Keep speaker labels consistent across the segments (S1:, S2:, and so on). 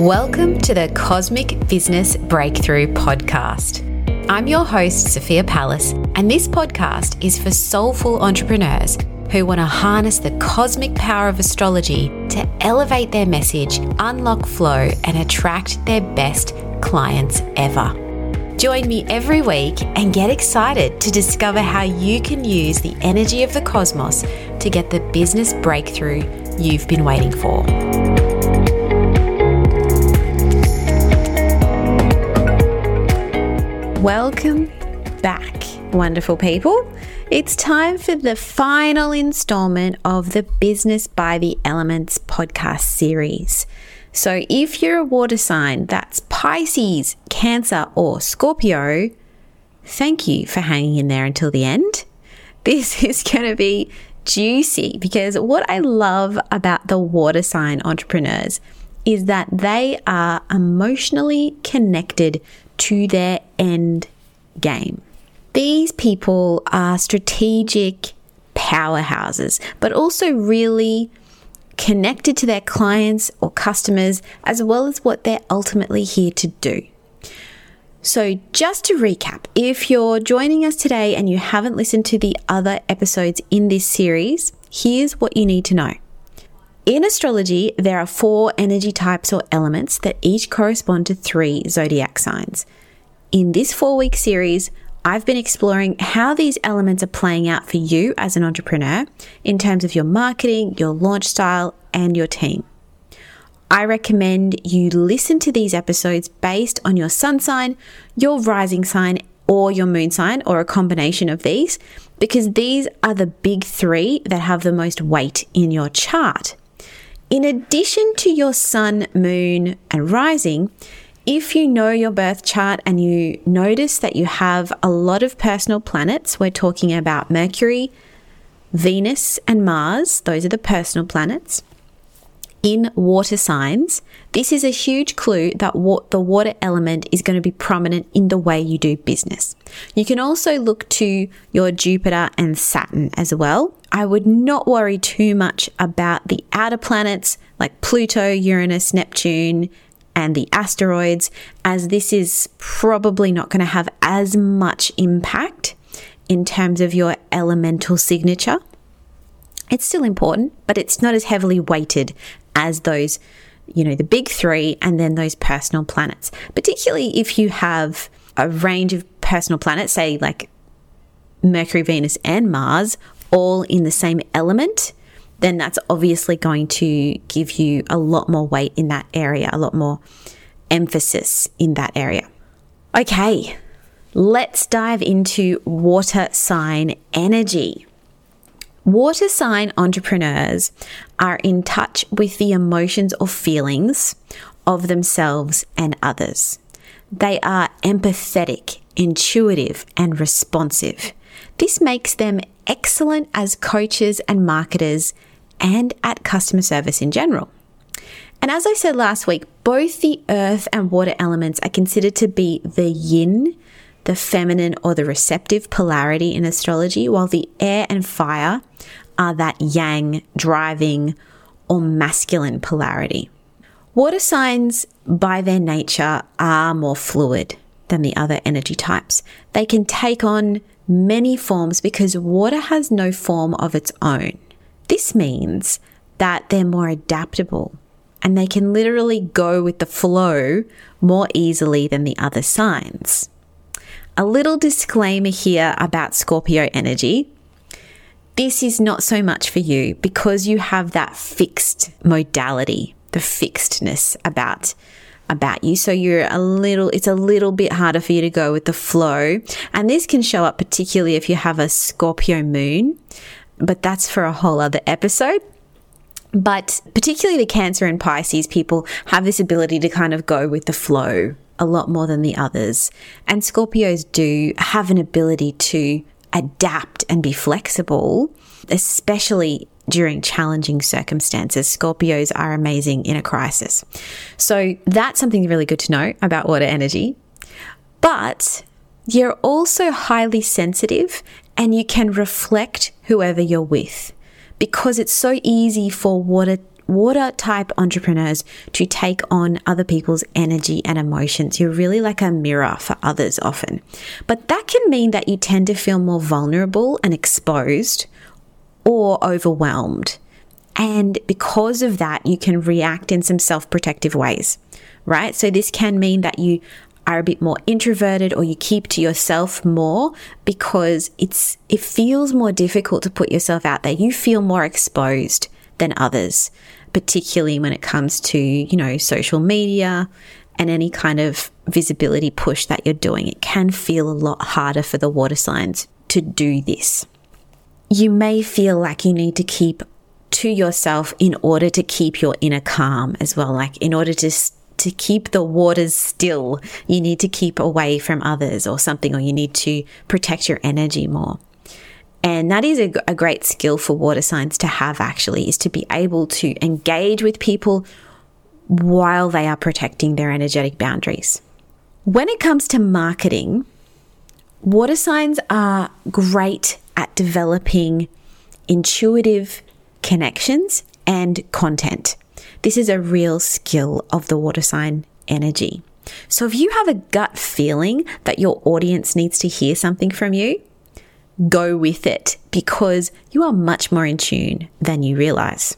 S1: Welcome to the Cosmic Business Breakthrough Podcast. I'm your host, Sophia Palace, and this podcast is for soulful entrepreneurs who want to harness the cosmic power of astrology to elevate their message, unlock flow, and attract their best clients ever. Join me every week and get excited to discover how you can use the energy of the cosmos to get the business breakthrough you've been waiting for. Welcome back, wonderful people. It's time for the final installment of the Business by the Elements podcast series. So, if you're a water sign that's Pisces, Cancer, or Scorpio, thank you for hanging in there until the end. This is going to be juicy because what I love about the water sign entrepreneurs is that they are emotionally connected to their end game. These people are strategic powerhouses, but also really connected to their clients or customers, as well as what they're ultimately here to do. So, just to recap, if you're joining us today and you haven't listened to the other episodes in this series, here's what you need to know. In astrology, there are four energy types or elements that each correspond to three zodiac signs. In this four week series, I've been exploring how these elements are playing out for you as an entrepreneur in terms of your marketing, your launch style, and your team. I recommend you listen to these episodes based on your sun sign, your rising sign, or your moon sign, or a combination of these, because these are the big three that have the most weight in your chart. In addition to your sun, moon, and rising, if you know your birth chart and you notice that you have a lot of personal planets, we're talking about Mercury, Venus, and Mars, those are the personal planets, in water signs, this is a huge clue that the water element is going to be prominent in the way you do business. You can also look to your Jupiter and Saturn as well. I would not worry too much about the outer planets like Pluto, Uranus, Neptune, and the asteroids, as this is probably not going to have as much impact in terms of your elemental signature. It's still important, but it's not as heavily weighted as those, you know, the big three and then those personal planets. Particularly if you have a range of personal planets, say like Mercury, Venus, and Mars, all in the same element, then that's obviously going to give you a lot more weight in that area, a lot more emphasis in that area. Okay, let's dive into water sign energy. Water sign entrepreneurs are in touch with the emotions or feelings of themselves and others. They are empathetic, intuitive, and responsive. This makes them excellent as coaches and marketers and at customer service in general. And as I said last week, both the earth and water elements are considered to be the yin, the feminine or the receptive polarity in astrology, while the air and fire are that yang, driving, or masculine polarity. Water signs, by their nature, are more fluid than the other energy types. They can take on many forms because water has no form of its own. This means that they're more adaptable and they can literally go with the flow more easily than the other signs. A little disclaimer here about Scorpio energy. This is not so much for you because you have that fixed modality, the fixedness about about you. So you're a little, it's a little bit harder for you to go with the flow. And this can show up particularly if you have a Scorpio moon but that's for a whole other episode. But particularly the Cancer and Pisces people have this ability to kind of go with the flow a lot more than the others. And Scorpios do have an ability to adapt and be flexible, especially during challenging circumstances. Scorpios are amazing in a crisis. So that's something really good to know about water energy. But you're also highly sensitive and you can reflect whoever you're with because it's so easy for water water type entrepreneurs to take on other people's energy and emotions. You're really like a mirror for others often. But that can mean that you tend to feel more vulnerable and exposed or overwhelmed. And because of that, you can react in some self protective ways, right? So this can mean that you are a bit more introverted or you keep to yourself more because it's it feels more difficult to put yourself out there. You feel more exposed than others, particularly when it comes to, you know, social media and any kind of visibility push that you're doing. It can feel a lot harder for the water signs to do this. You may feel like you need to keep to yourself in order to keep your inner calm as well, like in order to to keep the waters still, you need to keep away from others or something, or you need to protect your energy more. And that is a, a, great skill for water signs to have, actually, is to be able to engage with people while they are protecting their energetic boundaries. When it comes to marketing, water signs are great at developing intuitive connections and content. This is a real skill of the water sign energy. So if you have a gut feeling that your audience needs to hear something from you, go with it because you are much more in tune than you realize.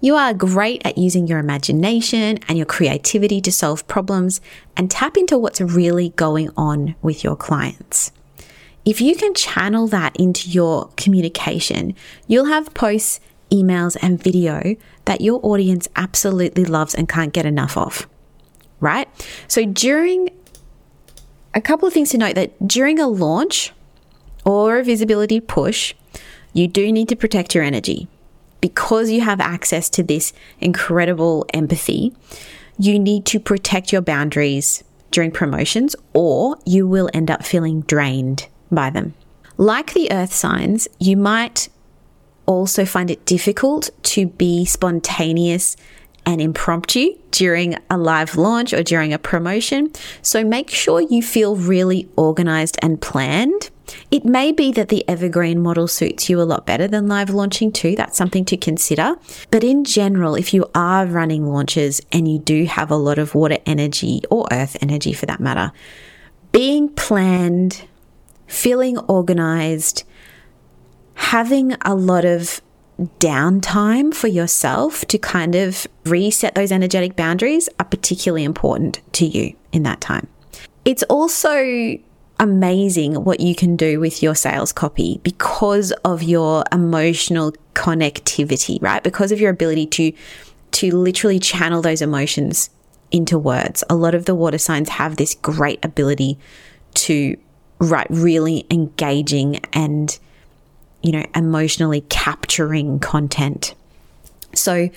S1: You are great at using your imagination and your creativity to solve problems and tap into what's really going on with your clients. If you can channel that into your communication, you'll have posts emails, and video that your audience absolutely loves and can't get enough of, right? So, during a couple of things to note that during a launch or a visibility push, you do need to protect your energy because you have access to this incredible empathy. You need to protect your boundaries during promotions, or you will end up feeling drained by them. Like the earth signs, you might also find it difficult to be spontaneous and impromptu during a live launch or during a promotion. So make sure you feel really organized and planned. It may be that the evergreen model suits you a lot better than live launching too. That's something to consider. But in general, if you are running launches and you do have a lot of water energy or earth energy for that matter, being planned, feeling organized, having a lot of downtime for yourself to kind of reset those energetic boundaries are particularly important to you in that time. It's also amazing what you can do with your sales copy because of your emotional connectivity, right? Because of your ability to to literally channel those emotions into words. A lot of the water signs have this great ability to write really engaging and you know, emotionally capturing content. So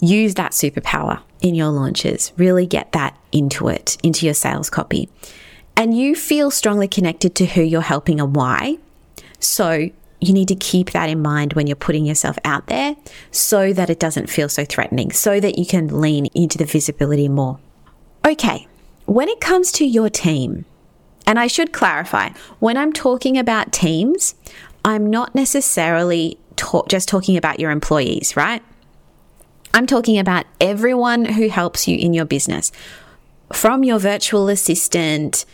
S1: use that superpower in your launches. Really get that into it, into your sales copy. And you feel strongly connected to who you're helping and why. So you need to keep that in mind when you're putting yourself out there so that it doesn't feel so threatening, so that you can lean into the visibility more. Okay, when it comes to your team, and I should clarify, when I'm talking about teams, I'm not necessarily ta- just talking about your employees, right? I'm talking about everyone who helps you in your business, from your virtual assistant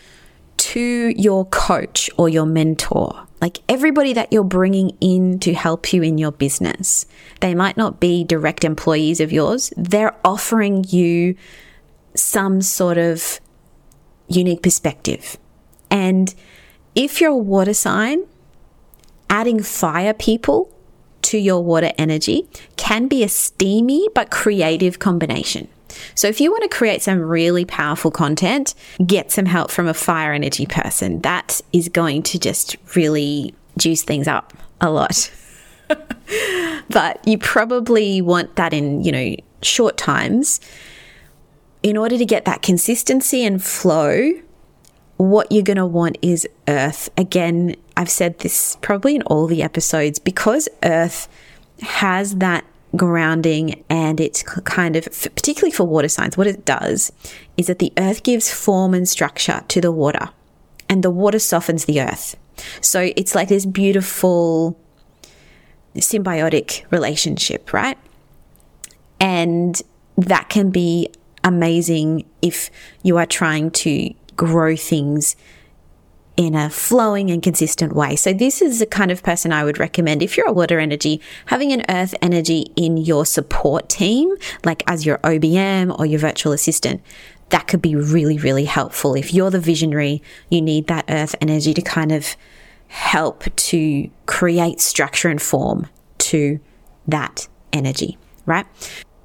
S1: to your coach or your mentor. Like everybody that you're bringing in to help you in your business. They might not be direct employees of yours, they're offering you some sort of unique perspective. And if you're a water sign, adding fire people to your water energy can be a steamy but creative combination. So, if you want to create some really powerful content, get some help from a fire energy person. That is going to just really juice things up a lot. but you probably want that in, you know, short times. In order to get that consistency and flow, what you're going to want is earth. Again, I've said this probably in all the episodes because earth has that grounding and it's kind of, particularly for water signs, what it does is that the earth gives form and structure to the water and the water softens the earth. So it's like this beautiful symbiotic relationship, right? And that can be amazing if you are trying to grow things in a flowing and consistent way. So, this is the kind of person I would recommend if you're a water energy, having an earth energy in your support team, like as your OBM or your virtual assistant. That could be really, really helpful. If you're the visionary, you need that earth energy to kind of help to create structure and form to that energy, right?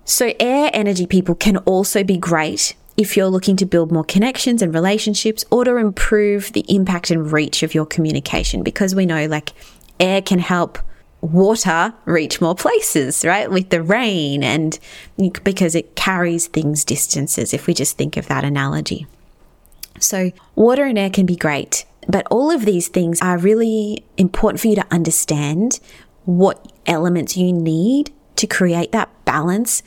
S1: So, air energy people can also be great if you're looking to build more connections and relationships or to improve the impact and reach of your communication because we know like air can help water reach more places, right? With the rain and because it carries things distances, if we just think of that analogy. So, water and air can be great, but all of these things are really important for you to understand what elements you need to create that balance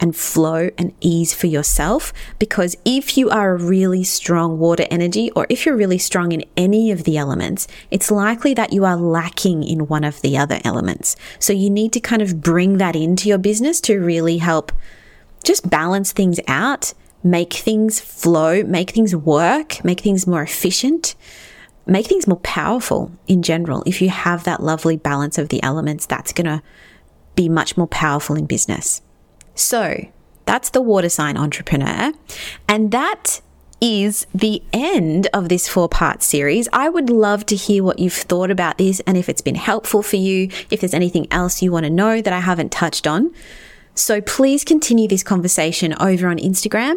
S1: and flow and ease for yourself. Because if you are a really strong water energy, or if you're really strong in any of the elements, it's likely that you are lacking in one of the other elements. So you need to kind of bring that into your business to really help just balance things out, make things flow, make things work, make things more efficient. Make things more powerful in general. If you have that lovely balance of the elements, that's going to be much more powerful in business. So that's the water sign entrepreneur. And that is the end of this four part series. I would love to hear what you've thought about this and if it's been helpful for you, if there's anything else you want to know that I haven't touched on. So please continue this conversation over on Instagram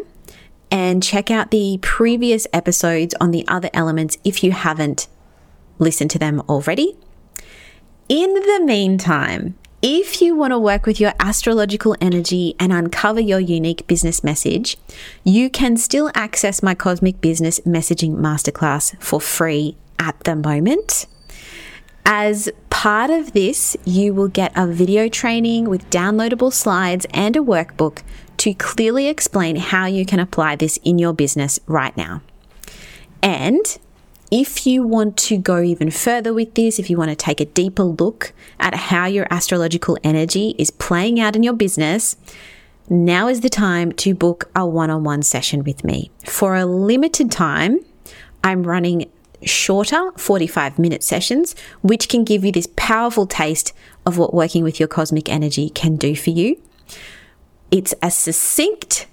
S1: and check out the previous episodes on the other elements if you haven't listened to them already. In the meantime, if you want to work with your astrological energy and uncover your unique business message, you can still access my Cosmic Business Messaging Masterclass for free at the moment. As part of this, you will get a video training with downloadable slides and a workbook to clearly explain how you can apply this in your business right now. And if you want to go even further with this, if you want to take a deeper look at how your astrological energy is playing out in your business, now is the time to book a one on one session with me. For a limited time, I'm running shorter 45 minute sessions, which can give you this powerful taste of what working with your cosmic energy can do for you. It's a succinct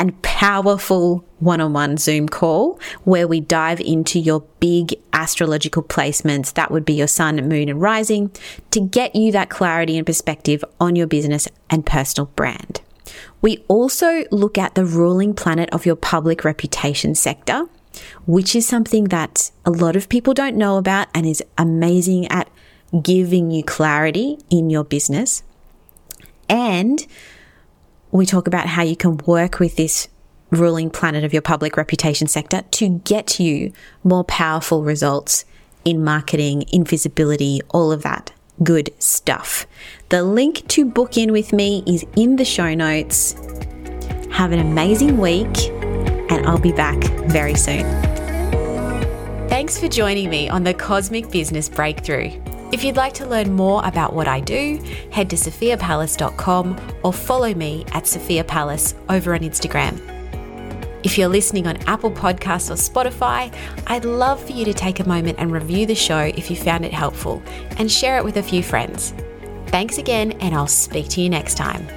S1: and powerful one on one Zoom call where we dive into your big astrological placements. That would be your sun, moon, and rising to get you that clarity and perspective on your business and personal brand. We also look at the ruling planet of your public reputation sector, which is something that a lot of people don't know about and is amazing at giving you clarity in your business. And we talk about how you can work with this ruling planet of your public reputation sector to get you more powerful results in marketing, in visibility, all of that good stuff. The link to book in with me is in the show notes. Have an amazing week, and I'll be back very soon. Thanks for joining me on the Cosmic Business Breakthrough. If you'd like to learn more about what I do, head to sophiapalace.com or follow me at Sophia Palace over on Instagram. If you're listening on Apple Podcasts or Spotify, I'd love for you to take a moment and review the show if you found it helpful and share it with a few friends. Thanks again, and I'll speak to you next time.